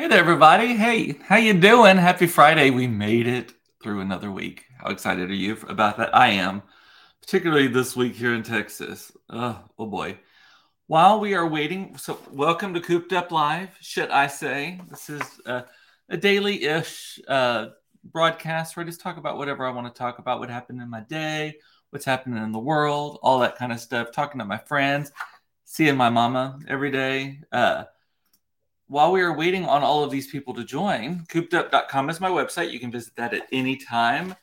Hey there, everybody. Hey, how you doing? Happy Friday. We made it through another week. How excited are you about that? I am, particularly this week here in Texas. Oh, oh boy. While we are waiting, so welcome to Cooped Up Live, should I say. This is uh, a daily-ish uh, broadcast where I just talk about whatever I want to talk about, what happened in my day, what's happening in the world, all that kind of stuff, talking to my friends, seeing my mama every day. Uh, while we are waiting on all of these people to join, coopedup.com is my website. You can visit that at any time.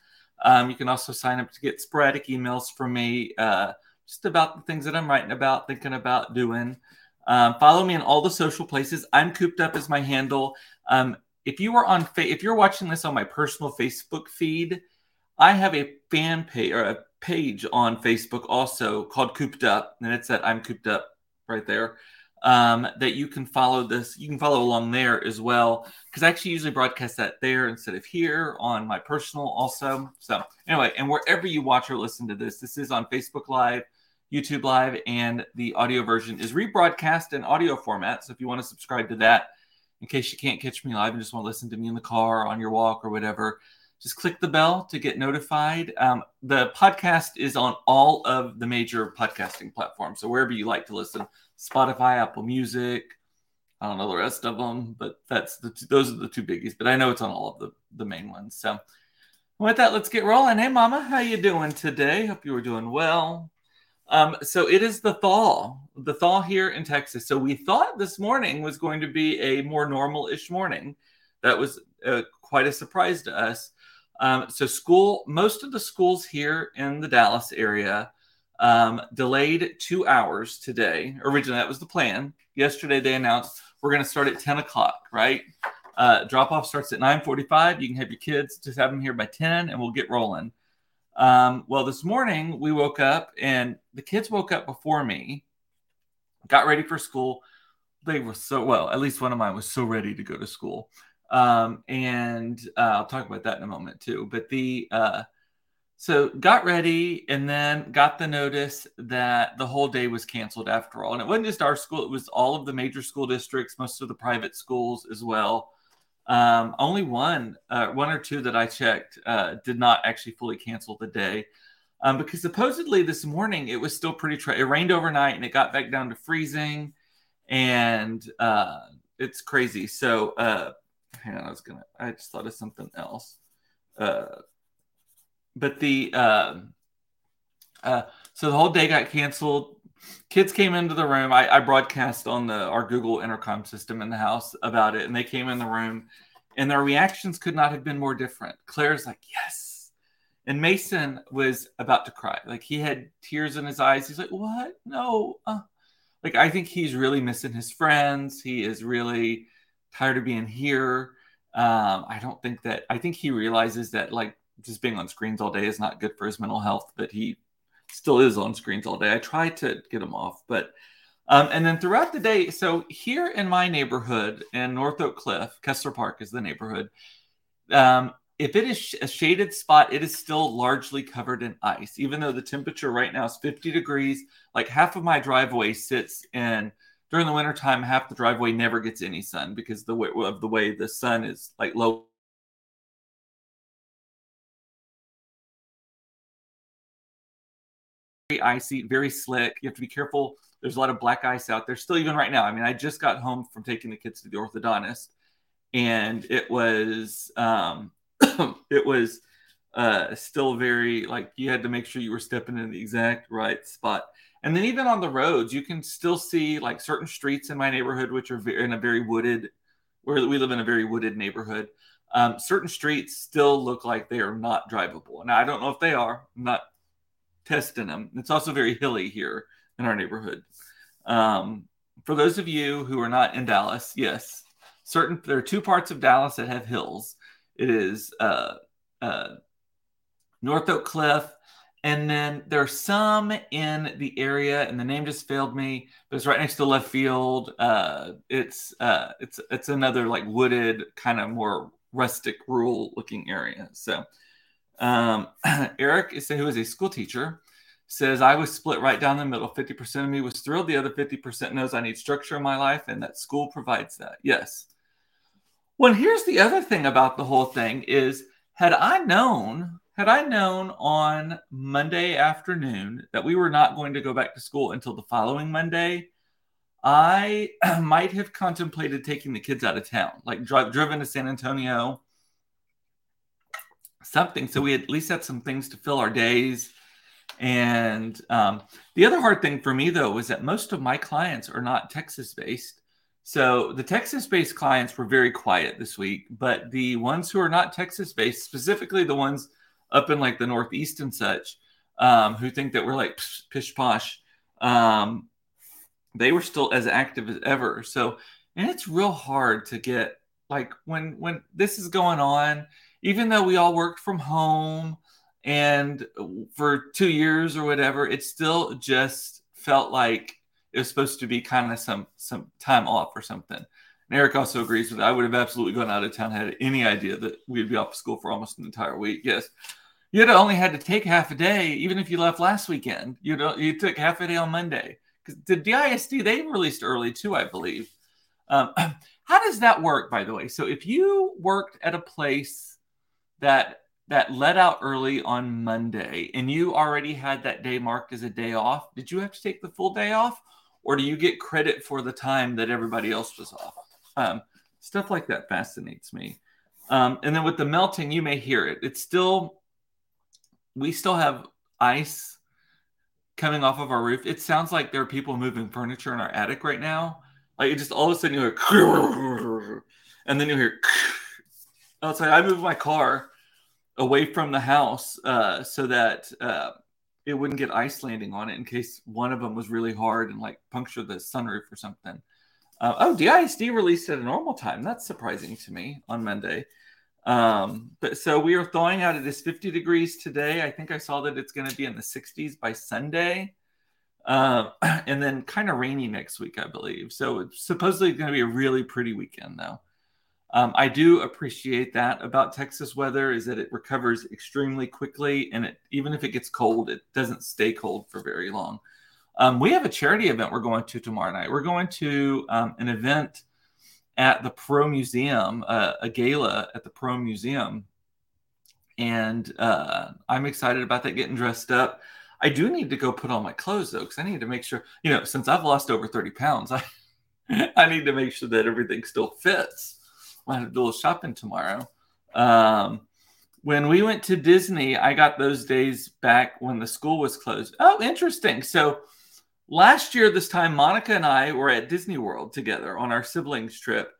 Um, you can also sign up to get sporadic emails from me uh, just about the things that I'm writing about, thinking about doing. Um, follow me in all the social places. I'm cooped up as my handle. Um, if you are on, fa- if you're watching this on my personal Facebook feed, I have a fan page or a page on Facebook also called Cooped Up, and it's at I'm Cooped Up right there um, that you can follow this. You can follow along there as well because I actually usually broadcast that there instead of here on my personal also. So anyway, and wherever you watch or listen to this, this is on Facebook Live, YouTube Live, and the audio version is rebroadcast in audio format. So if you want to subscribe to that, in case you can't catch me live and just want to listen to me in the car, on your walk, or whatever, just click the bell to get notified. Um, the podcast is on all of the major podcasting platforms. So wherever you like to listen, Spotify, Apple Music. I don't know the rest of them, but that's the two, those are the two biggies. But I know it's on all of the the main ones. So with that, let's get rolling. Hey, Mama, how you doing today? Hope you were doing well. Um, so it is the thaw, the thaw here in Texas. So we thought this morning was going to be a more normal-ish morning. That was uh, quite a surprise to us. Um, so school, most of the schools here in the Dallas area um, delayed two hours today. Originally, that was the plan. Yesterday, they announced we're going to start at 10 o'clock, right? Uh, drop off starts at 9.45. You can have your kids, just have them here by 10, and we'll get rolling. Um, well, this morning, we woke up, and the kids woke up before me, got ready for school. They were so, well, at least one of mine was so ready to go to school. Um, and uh, I'll talk about that in a moment, too. But the, uh, so got ready and then got the notice that the whole day was canceled after all. And it wasn't just our school, it was all of the major school districts, most of the private schools as well. Um, only one, uh, one or two that I checked uh, did not actually fully cancel the day. Um, because supposedly this morning it was still pretty, tra- it rained overnight and it got back down to freezing and uh, it's crazy. So, uh, hang on, I was gonna, I just thought of something else. But the uh, uh, so the whole day got canceled. Kids came into the room. I, I broadcast on the our Google intercom system in the house about it, and they came in the room, and their reactions could not have been more different. Claire's like, "Yes," and Mason was about to cry. Like he had tears in his eyes. He's like, "What? No." Uh. Like I think he's really missing his friends. He is really tired of being here. Um, I don't think that. I think he realizes that like just being on screens all day is not good for his mental health, but he still is on screens all day. I try to get him off, but um, and then throughout the day, so here in my neighborhood in North Oak Cliff, Kessler Park is the neighborhood. Um, if it is a shaded spot, it is still largely covered in ice, even though the temperature right now is 50 degrees. Like half of my driveway sits in during the wintertime, half the driveway never gets any sun because the way of the way the sun is like low very icy, very slick. You have to be careful. There's a lot of black ice out there still, even right now. I mean, I just got home from taking the kids to the orthodontist, and it was um, it was uh, still very like you had to make sure you were stepping in the exact right spot. And then even on the roads, you can still see like certain streets in my neighborhood, which are in a very wooded, where we live in a very wooded neighborhood. Um, certain streets still look like they are not drivable. Now I don't know if they are. I'm not It's also very hilly here in our neighborhood. Um, for those of you who are not in Dallas, yes, certain there are two parts of Dallas that have hills. It is uh, uh, North Oak Cliff, and then there's some in the area, and the name just failed me. But it's right next to left field. Uh, it's uh, it's it's another like wooded, kind of more rustic, rural looking area. So um, Eric, is, who is a school teacher, says, I was split right down the middle. 50% of me was thrilled. The other 50% knows I need structure in my life and that school provides that. Yes. Well, here's the other thing about the whole thing is had I known, had I known on Monday afternoon that we were not going to go back to school until the following Monday, I might have contemplated taking the kids out of town, like dri- driven to San Antonio, something. So we at least had some things to fill our days. And um, the other hard thing for me, though, was that most of my clients are not Texas based. So the Texas based clients were very quiet this week, but the ones who are not Texas based, specifically the ones up in like the Northeast and such, um, who think that we're like pish posh, um, they were still as active as ever. So, and it's real hard to get like when when this is going on, even though we all worked from home and for two years or whatever, it still just felt like it was supposed to be kind of some some time off or something. And Eric also agrees with that. I would have absolutely gone out of town had any idea that we'd be off school for almost an entire week. Yes. You'd only had to take half a day, even if you left last weekend. You know, you took half a day on Monday. Because the DISD, they released early too, I believe. Um, how does that work, by the way? So if you worked at a place that that let out early on Monday and you already had that day marked as a day off, did you have to take the full day off? or do you get credit for the time that everybody else was off? Um, stuff like that fascinates me. Um, and then with the melting, you may hear it. It's still, we still have ice coming off of our roof. It sounds like there are people moving furniture in our attic right now. Like it just all of a sudden you hear, and then you hear outside. I moved my car away from the house uh, so that uh, it wouldn't get ice landing on it in case one of them was really hard and like puncture the sunroof or something. Uh, oh, DISD released at a normal time. That's surprising to me on Monday. Um, but so we are thawing out. It is 50 degrees today. I think I saw that it's going to be in the 60s by Sunday. Uh, and then kind of rainy next week, I believe. So it's supposedly going to be a really pretty weekend, though. Um, I do appreciate that about Texas weather is that it recovers extremely quickly, and it, even if it gets cold, it doesn't stay cold for very long. Um, we have a charity event we're going to tomorrow night. We're going to um, an event at the Perot Museum, uh, a gala at the Perot Museum, and uh, I'm excited about that. Getting dressed up. I do need to go put on my clothes though, because I need to make sure. You know, since I've lost over 30 pounds, I I need to make sure that everything still fits. I have to do a little shopping tomorrow. Um, when we went to Disney, I got those days back when the school was closed. Oh, interesting. So last year, this time, Monica and I were at Disney World together on our siblings trip.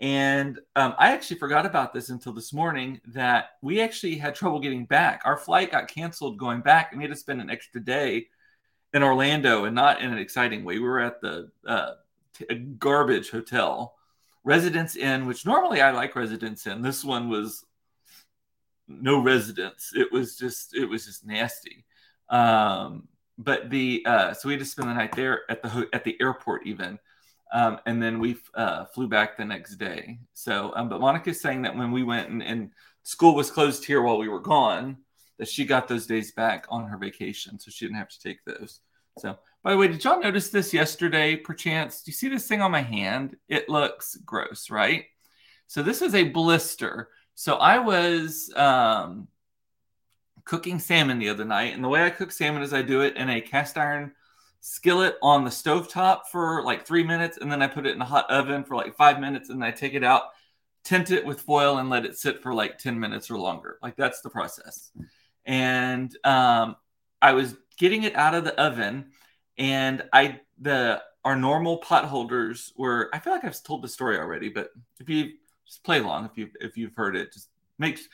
And um, I actually forgot about this until this morning that we actually had trouble getting back. Our flight got canceled going back, and we had to spend an extra day in Orlando and not in an exciting way. We were at the uh, t- garbage hotel Residence Inn, which normally I like Residence Inn. This one was no residence. It was just it was just nasty. Um, but the uh, so we had to spend the night there at the at the airport even, um, and then we uh, flew back the next day. So, um, but Monica's saying that when we went and, and school was closed here while we were gone, that she got those days back on her vacation, so she didn't have to take those. So by the way, did y'all notice this yesterday, perchance? Do you see this thing on my hand? It looks gross, right? So this is a blister. So I was um, cooking salmon the other night, and the way I cook salmon is I do it in a cast iron skillet on the stove top for like three minutes, and then I put it in a hot oven for like five minutes, and I take it out, tint it with foil, and let it sit for like 10 minutes or longer. Like that's the process. And um, I was getting it out of the oven and I the our normal pot holders were I feel like I've told the story already, but if you just play along if you if you've heard it, just makes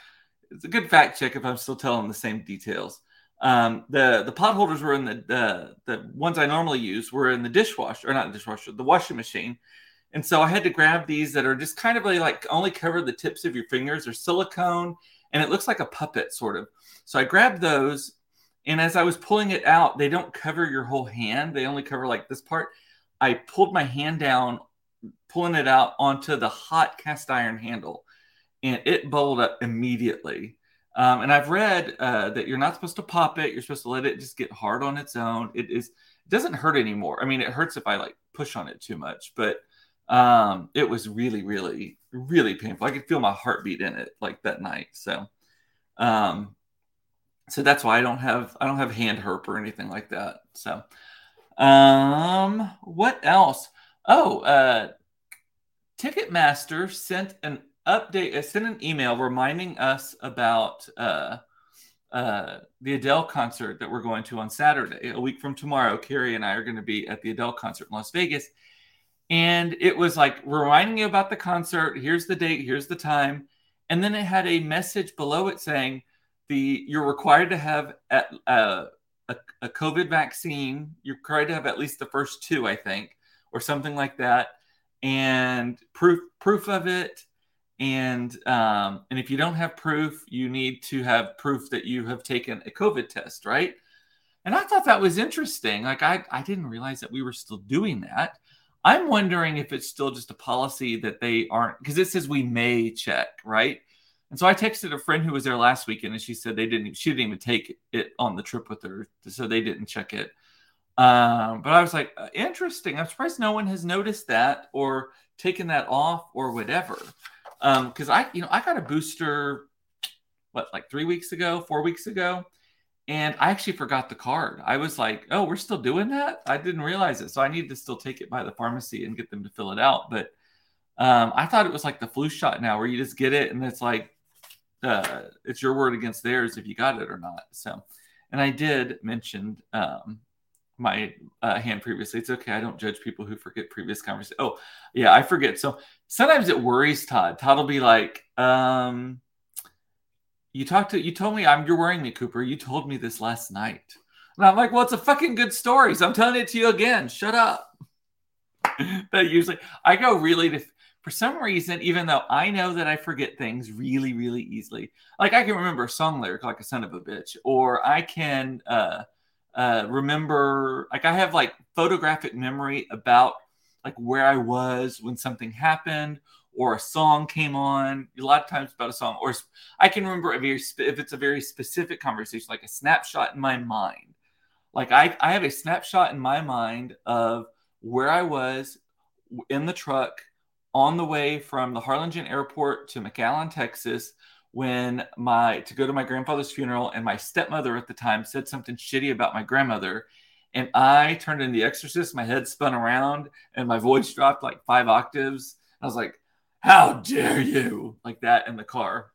it's a good fact check if I'm still telling the same details. Um, the the pot holders were in the, the the ones I normally use were in the dishwasher or not dishwasher, the washing machine. And so I had to grab these that are just kind of really like only cover the tips of your fingers. They're silicone and it looks like a puppet sort of. So I grabbed those and as I was pulling it out, they don't cover your whole hand, they only cover like this part. I pulled my hand down, pulling it out onto the hot cast iron handle, and it bubbled up immediately. Um, and I've read uh, that you're not supposed to pop it, you're supposed to let it just get hard on its own. It is it doesn't hurt anymore. I mean, it hurts if I like push on it too much, but Um, it was really, really, really painful. I could feel my heartbeat in it like that night. So, um, so that's why I don't have I don't have hand herp or anything like that. So, um, what else? Oh, uh, Ticketmaster sent an update, uh, sent an email reminding us about uh, uh, the Adele concert that we're going to on Saturday, a week from tomorrow. Carrie and I are going to be at the Adele concert in Las Vegas. And it was like reminding you about the concert. Here's the date, here's the time. And then it had a message below it saying the you're required to have at, uh, a, a COVID vaccine. You're required to have at least the first two, I think, or something like that, and proof proof of it and um, and if you don't have proof, you need to have proof that you have taken a COVID test, right? And I thought that was interesting. Like I, I didn't realize that we were still doing that. I'm wondering if it's still just a policy that they aren't because it says we may check, right? And so I texted a friend who was there last weekend, and she said they didn't. She didn't even take it on the trip with her, so they didn't check it. Um, but I was like, uh, interesting. I'm surprised no one has noticed that or taken that off or whatever. Um, because I, you know, I got a booster, what, like three weeks ago, four weeks ago, and I actually forgot the card. I was like, oh, we're still doing that? I didn't realize it. So I need to still take it by the pharmacy and get them to fill it out. But um, I thought it was like the flu shot now, where you just get it and it's like, uh, it's your word against theirs if you got it or not. So, and I did mention um, my uh, hand previously. It's okay. I don't judge people who forget previous conversations. Oh, yeah, I forget. So sometimes it worries Todd. Todd will be like, um, "You talked to you told me I'm you're worrying me, Cooper. You told me this last night." And I'm like, "Well, it's a fucking good story, so I'm telling it to you again. Shut up." that usually I go really to for some reason, even though I know that I forget things really, really easily. Like I can remember a song lyric like a son of a bitch, or I can. uh uh, remember like I have like photographic memory about like where I was when something happened or a song came on. A lot of times about a song, or I can remember a very if it's a very specific conversation, like a snapshot in my mind. Like I, I have a snapshot in my mind of where I was in the truck on the way from the Harlingen airport to McAllen, Texas, when my to go to my grandfather's funeral and my stepmother at the time said something shitty about my grandmother and i turned into the exorcist my head spun around and my voice dropped like five octaves. I was like how dare you? Like that in the car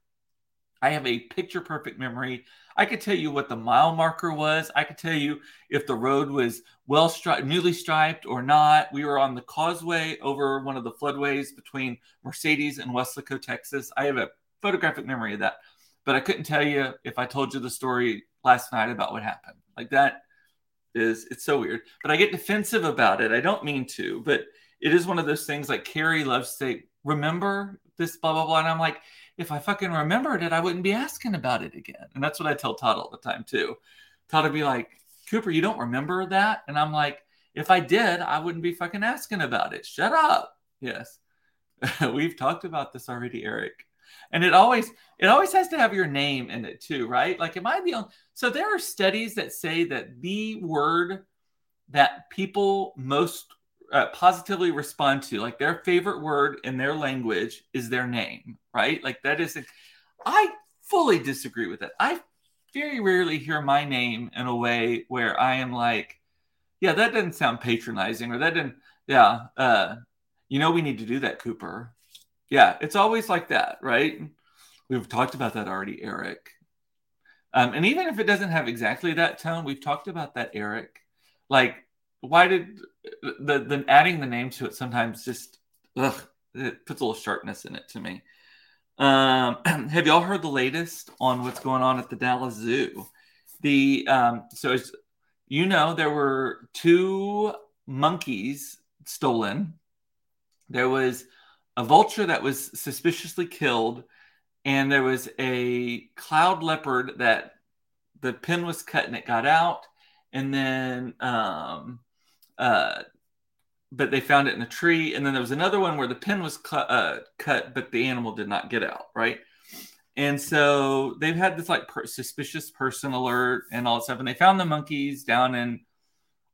i have a picture perfect memory i could tell you what the mile marker was i could tell you if the road was well newly striped or not we were on the causeway over one of the floodways between mercedes and weslaco texas i have a photographic memory of that. But I couldn't tell you if I told you the story last night about what happened. Like that is it's so weird. But I get defensive about it. I don't mean to, but it is one of those things like Carrie loves to say, remember this, blah, blah, blah. And I'm like, if I fucking remembered it, I wouldn't be asking about it again. And that's what I tell Todd all the time too. Todd would be like, Cooper, you don't remember that? And I'm like, if I did, I wouldn't be fucking asking about it. Shut up. Yes. We've talked about this already, Eric and it always it always has to have your name in it too right like am i the only so there are studies that say that the word that people most uh, positively respond to like their favorite word in their language is their name right like that is i fully disagree with it i very rarely hear my name in a way where i am like yeah that doesn't sound patronizing or that didn't yeah uh you know we need to do that cooper yeah, it's always like that, right? We've talked about that already, Eric. Um, and even if it doesn't have exactly that tone, we've talked about that, Eric. Like, why did the the adding the name to it sometimes just ugh, it puts a little sharpness in it to me. Um, have y'all heard the latest on what's going on at the Dallas Zoo? The um, so as you know, there were two monkeys stolen. There was a vulture that was suspiciously killed, and there was a cloud leopard that the pin was cut and it got out, and then um, uh, but they found it in a tree, and then there was another one where the pin was uh, cut, but the animal did not get out, right? And so they've had this like per- suspicious person alert and all that stuff, and they found the monkeys down in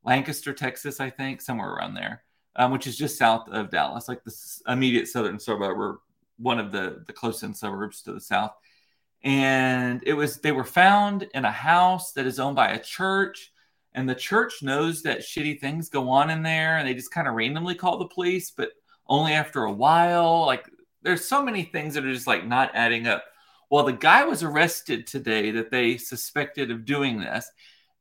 Lancaster, Texas, I think, somewhere around there. um, which is just south of Dallas, like the immediate southern suburb or one of the the close in suburbs to the south. And it was they were found in a house that is owned by a church, and the church knows that shitty things go on in there, and they just kind of randomly call the police, but only after a while. Like there's so many things that are just like not adding up. Well, the guy was arrested today that they suspected of doing this,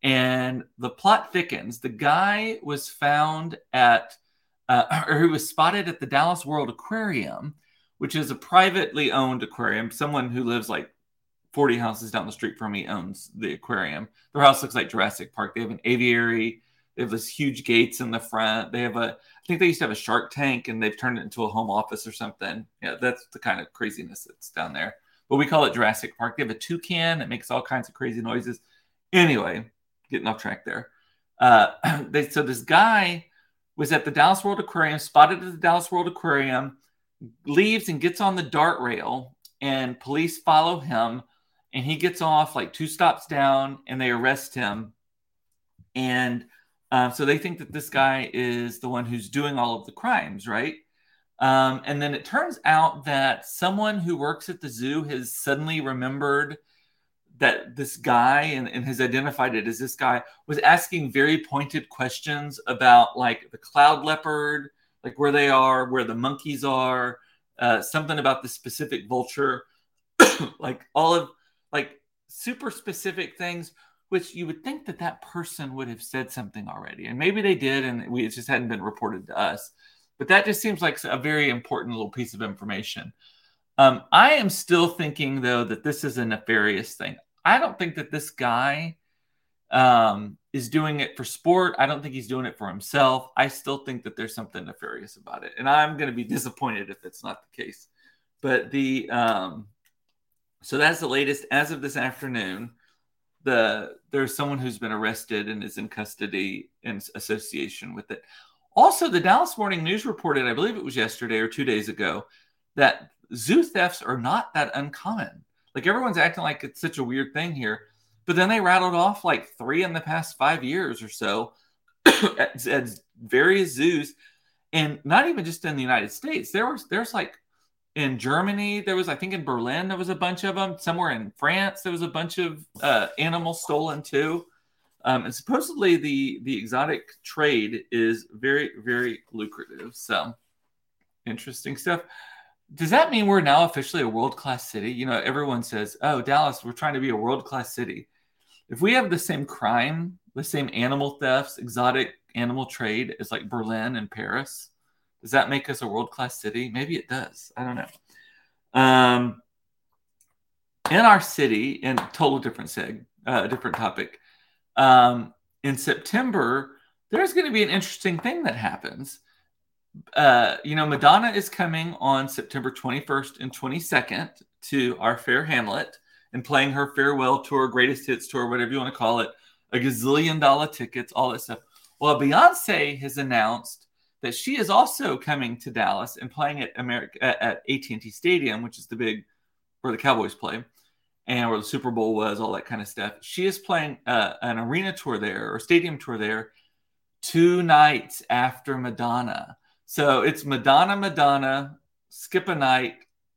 and the plot thickens. The guy was found at, uh, or he was spotted at the Dallas World Aquarium, which is a privately owned aquarium. Someone who lives like 40 houses down the street from me owns the aquarium. Their house looks like Jurassic Park. They have an aviary. They have this huge gates in the front. They have a, I think they used to have a shark tank and they've turned it into a home office or something. Yeah, that's the kind of craziness that's down there. But we call it Jurassic Park. They have a toucan that makes all kinds of crazy noises. Anyway, getting off track there. Uh, they, so this guy was at the Dallas World Aquarium, spotted at the Dallas World Aquarium, leaves and gets on the dart rail, and police follow him, and he gets off like two stops down, and they arrest him. And um, so they think that this guy is the one who's doing all of the crimes, right? Um, and then it turns out that someone who works at the zoo has suddenly remembered that this guy and, and has identified it as this guy was asking very pointed questions about like the cloud leopard, like where they are, where the monkeys are, uh, something about the specific vulture, like all of like super specific things which you would think that that person would have said something already. And maybe they did, and we, it just hadn't been reported to us. But that just seems like a very important little piece of information. Um, I am still thinking, though, that this is a nefarious thing. I don't think that this guy um, is doing it for sport. I don't think he's doing it for himself. I still think that there's something nefarious about it. And I'm going to be disappointed if it's not the case. But the, um, so that's the latest as of this afternoon the there's someone who's been arrested and is in custody in association with it. Also, the Dallas Morning News reported, I believe it was yesterday or two days ago, that zoo thefts are not that uncommon. Like everyone's acting like it's such a weird thing here, but then they rattled off like three in the past five years or so at, at various zoos, and not even just in the United States. There was there's like in Germany, there was, I think, in Berlin, there was a bunch of them. Somewhere in France, there was a bunch of uh, animals stolen too. Um, and supposedly, the the exotic trade is very, very lucrative. So, interesting stuff. Does that mean we're now officially a world class city? You know, everyone says, "Oh, Dallas, we're trying to be a world class city." If we have the same crime, the same animal thefts, exotic animal trade as like Berlin and Paris, does that make us a world class city? Maybe it does. I don't know. Um, in our city, in total different seg, uh, different topic. Um, in September, there's going to be an interesting thing that happens. Uh, you know, Madonna is coming on September 21st and 22nd to our Fair Hamlet and playing her farewell tour, greatest hits tour, whatever you want to call it, a gazillion dollar tickets, all that stuff. Well, Beyonce has announced that she is also coming to Dallas and playing at America at AT&T Stadium, which is the big where the Cowboys play and where the Super Bowl was, all that kind of stuff. She is playing uh, an arena tour there or stadium tour there two nights after Madonna. So it's Madonna, Madonna, skip a night,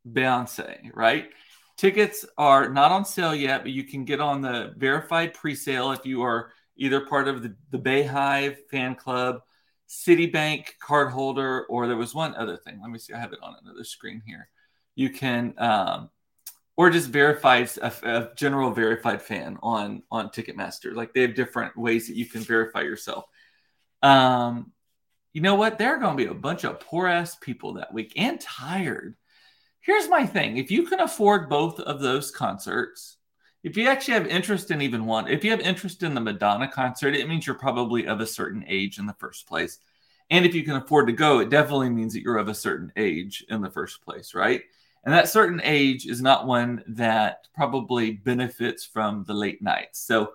Beyonce, right? Tickets are not on sale yet, but you can get on the verified pre-sale if you are either part of the, the BeyHive fan club Citibank card holder, or there was one other thing. Let me see. I have it on another screen here. You can, um, or just verified a, a, general verified fan on on Ticketmaster. Like they have different ways that you can verify yourself. Um, you know what? There are going to be a bunch of poor ass people that week and tired. Here's my thing: if you can afford both of those concerts, if you actually have interest in even one, if you have interest in the Madonna concert, it means you're probably of a certain age in the first place. And if you can afford to go, it definitely means that you're of a certain age in the first place, right? And that certain age is not one that probably benefits from the late nights. So,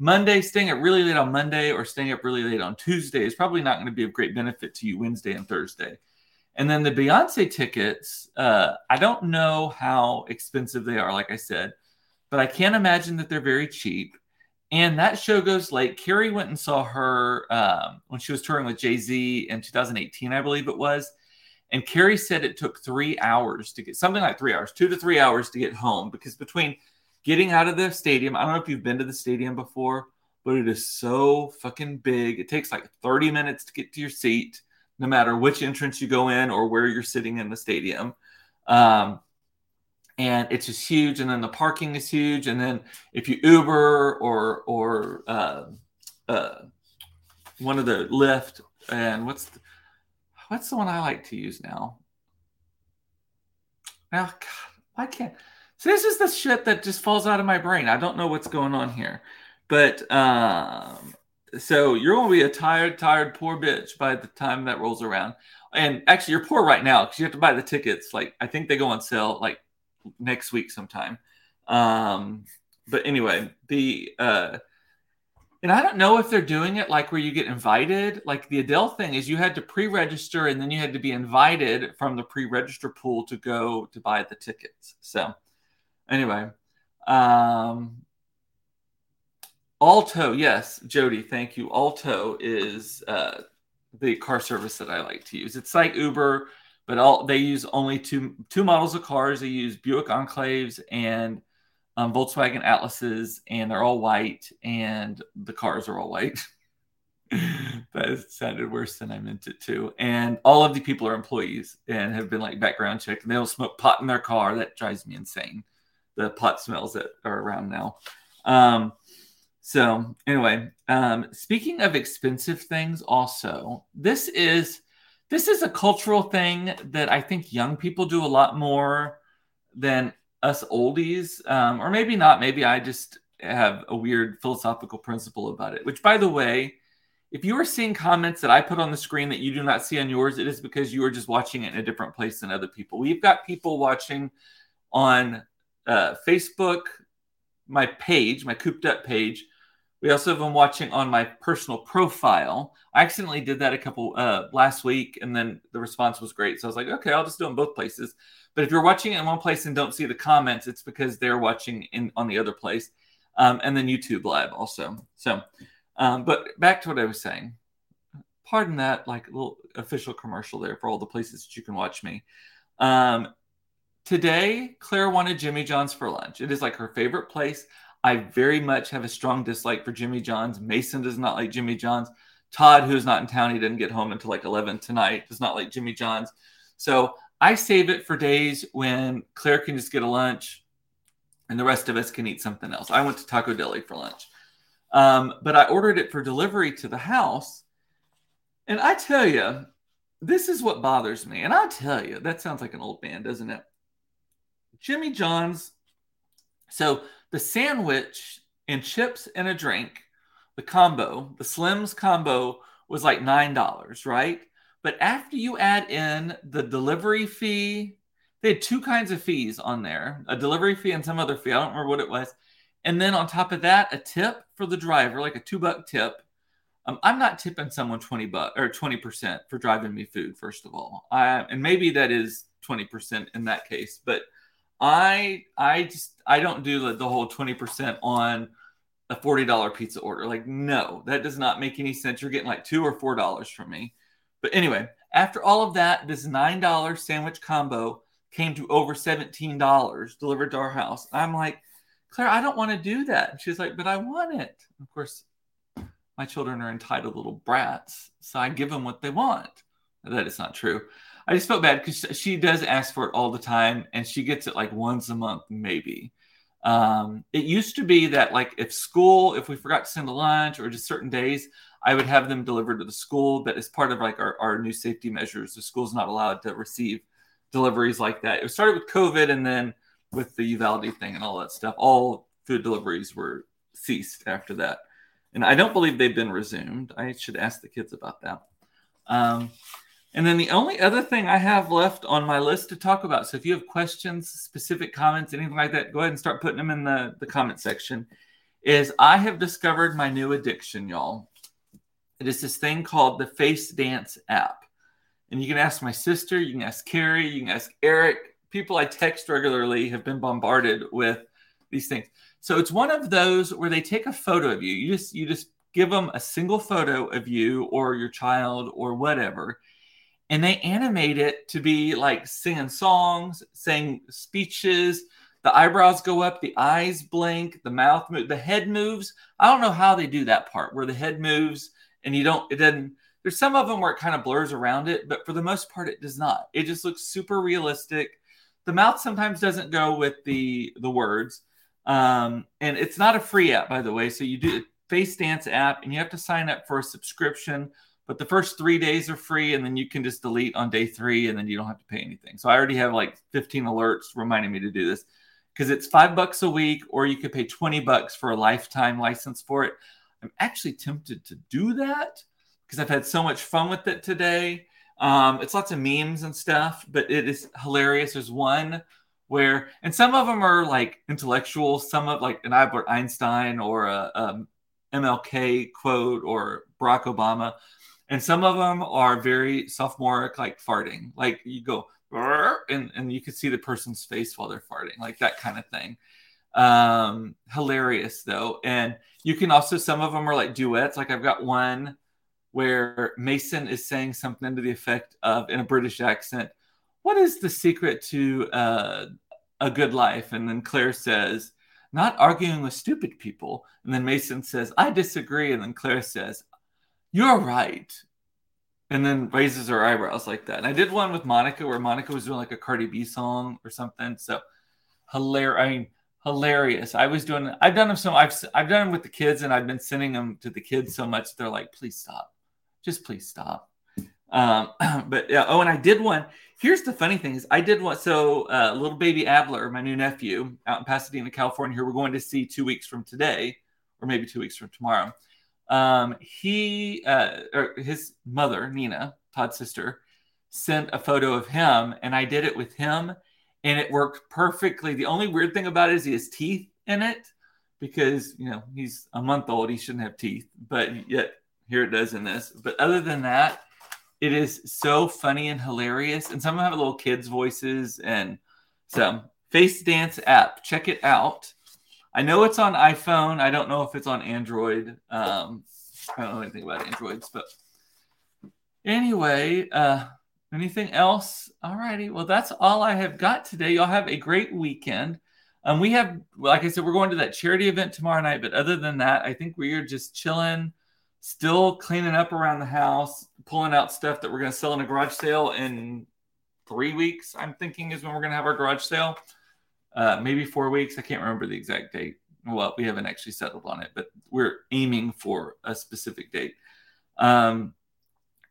Monday, staying up really late on Monday or staying up really late on Tuesday is probably not going to be of great benefit to you Wednesday and Thursday. And then the Beyonce tickets, uh, I don't know how expensive they are, like I said but I can't imagine that they're very cheap. And that show goes late. Carrie went and saw her um, when she was touring with Jay Z in 2018, I believe it was. And Carrie said it took three hours to get something like three hours, two to three hours to get home because between getting out of the stadium, I don't know if you've been to the stadium before, but it is so fucking big. It takes like 30 minutes to get to your seat, no matter which entrance you go in or where you're sitting in the stadium. Um, and it's just huge. And then the parking is huge. And then if you Uber or or uh, uh, one of the Lyft and what's the, what's the one I like to use now? Now, God, I can't. So this is the shit that just falls out of my brain. I don't know what's going on here, but um, so you're to be a tired, tired, poor bitch by the time that rolls around. And actually, you're poor right now because you have to buy the tickets. Like I think they go on sale like next week sometime. Um, but anyway, the uh, and I don't know if they're doing it like where you get invited. Like the Adele thing is you had to pre-register and then you had to be invited from the pre-register pool to go to buy the tickets. So anyway, um, Alto, yes, Jody, thank you. Alto is uh, the car service that I like to use. It's like Uber, but all they use only two two models of cars. They use Buick Enclaves and um, Volkswagen Atlases, and they're all white, and the cars are all white. that sounded worse than I meant it to. And all of the people are employees and have been like background checked, and they don't smoke pot in their car. That drives me insane. The pot smells that are around now. Um, so anyway, um, speaking of expensive things, also this is this is a cultural thing that I think young people do a lot more than us oldies, um, or maybe not. Maybe I just have a weird philosophical principle about it. Which, by the way, if you are seeing comments that I put on the screen that you do not see on yours, it is because you are just watching it in a different place than other people. We've got people watching on uh, Facebook, my page, my cooped up page. We also have them watching on my personal profile. I accidentally did that a couple uh, last week, and then the response was great. So I was like, okay, I'll just do them both places. But if you're watching it in one place and don't see the comments, it's because they're watching in on the other place, um, and then YouTube Live also. So, um, but back to what I was saying. Pardon that, like a little official commercial there for all the places that you can watch me. Um, today, Claire wanted Jimmy John's for lunch. It is like her favorite place. I very much have a strong dislike for Jimmy John's. Mason does not like Jimmy John's. Todd, who's not in town, he didn't get home until like 11 tonight, does not like Jimmy John's. So I save it for days when Claire can just get a lunch and the rest of us can eat something else. I went to Taco Deli for lunch. Um, but I ordered it for delivery to the house. And I tell you, this is what bothers me. And I'll tell you, that sounds like an old man, doesn't it? Jimmy John's. So the sandwich and chips and a drink, the combo, the Slims combo was like $9, right? But after you add in the delivery fee, they had two kinds of fees on there a delivery fee and some other fee. I don't remember what it was. And then on top of that, a tip for the driver, like a two buck tip. Um, I'm not tipping someone 20 bucks or 20% for driving me food, first of all. I, and maybe that is 20% in that case, but I I just I don't do the, whole 20% on a $40 pizza order. Like, no, that does not make any sense. You're getting like two or four dollars from me. But anyway, after all of that, this $9 sandwich combo came to over $17 delivered to our house. I'm like, Claire, I don't want to do that. And she's like, but I want it. Of course, my children are entitled little brats, so I give them what they want. That is not true. I just felt bad because she does ask for it all the time, and she gets it like once a month, maybe. Um, it used to be that like if school, if we forgot to send a lunch or just certain days, I would have them delivered to the school. But as part of like our, our new safety measures, the school's not allowed to receive deliveries like that. It started with COVID and then with the Uvalde thing and all that stuff. All food deliveries were ceased after that. And I don't believe they've been resumed. I should ask the kids about that. Um, and then the only other thing I have left on my list to talk about. So if you have questions, specific comments, anything like that, go ahead and start putting them in the, the comment section. Is I have discovered my new addiction, y'all. It is this thing called the Face Dance app. And you can ask my sister, you can ask Carrie, you can ask Eric. People I text regularly have been bombarded with these things. So it's one of those where they take a photo of you. You just you just give them a single photo of you or your child or whatever, and they animate it to be like singing songs, saying speeches. The eyebrows go up, the eyes blink, the mouth move, the head moves. I don't know how they do that part where the head moves and you don't. It doesn't. There's some of them where it kind of blurs around it, but for the most part, it does not. It just looks super realistic. The mouth sometimes doesn't go with the the words, um, and it's not a free app, by the way. So you do Face Dance app, and you have to sign up for a subscription. But the first three days are free, and then you can just delete on day three, and then you don't have to pay anything. So I already have like 15 alerts reminding me to do this because it's five bucks a week, or you could pay 20 bucks for a lifetime license for it. I'm actually tempted to do that because I've had so much fun with it today. Um, it's lots of memes and stuff, but it is hilarious. There's one where, and some of them are like intellectual, some of like an Albert Einstein or a, a MLK quote or Barack Obama, and some of them are very sophomoric, like farting. Like you go, and, and you can see the person's face while they're farting, like that kind of thing. Um, hilarious though. And you can also, some of them are like duets. Like I've got one where Mason is saying something to the effect of, in a British accent, What is the secret to uh, a good life? And then Claire says, Not arguing with stupid people. And then Mason says, I disagree. And then Claire says, You're right. And then raises her eyebrows like that. And I did one with Monica where Monica was doing like a Cardi B song or something. So hilarious. I mean, hilarious. I was doing, I've done them so, I've, I've done them with the kids and I've been sending them to the kids so much. They're like, please stop just please stop. Um, but yeah, oh, and I did one. Here's the funny thing is I did one. So uh, little baby Adler, my new nephew out in Pasadena, California, here we're going to see two weeks from today, or maybe two weeks from tomorrow. Um, he, uh, or his mother, Nina, Todd's sister, sent a photo of him, and I did it with him, and it worked perfectly. The only weird thing about it is he has teeth in it because you know he's a month old, he shouldn't have teeth, but yet here it does in this. But other than that, it is so funny and hilarious. And some of them have little kids' voices. And so, Face Dance app, check it out. I know it's on iPhone. I don't know if it's on Android. Um, I don't know anything about Androids, but anyway, uh, anything else? All righty. Well, that's all I have got today. Y'all have a great weekend. Um, we have, like I said, we're going to that charity event tomorrow night. But other than that, I think we are just chilling still cleaning up around the house, pulling out stuff that we're going to sell in a garage sale in three weeks. I'm thinking is when we're going to have our garage sale. Uh, maybe four weeks. I can't remember the exact date. Well, we haven't actually settled on it, but we're aiming for a specific date. Um,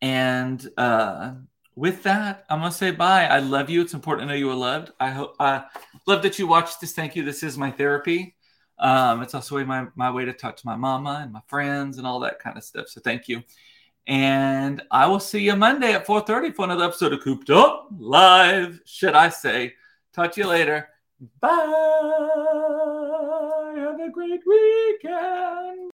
and uh, with that, I'm gonna say bye. I love you. It's important to know you are loved. I hope I love that you watched this. Thank you. This is my therapy. Um, it's also my, my way to talk to my mama and my friends and all that kind of stuff. So thank you. And I will see you Monday at 4:30 for another episode of Cooped Up Live. Should I say? Talk to you later. Bye. Have a great weekend.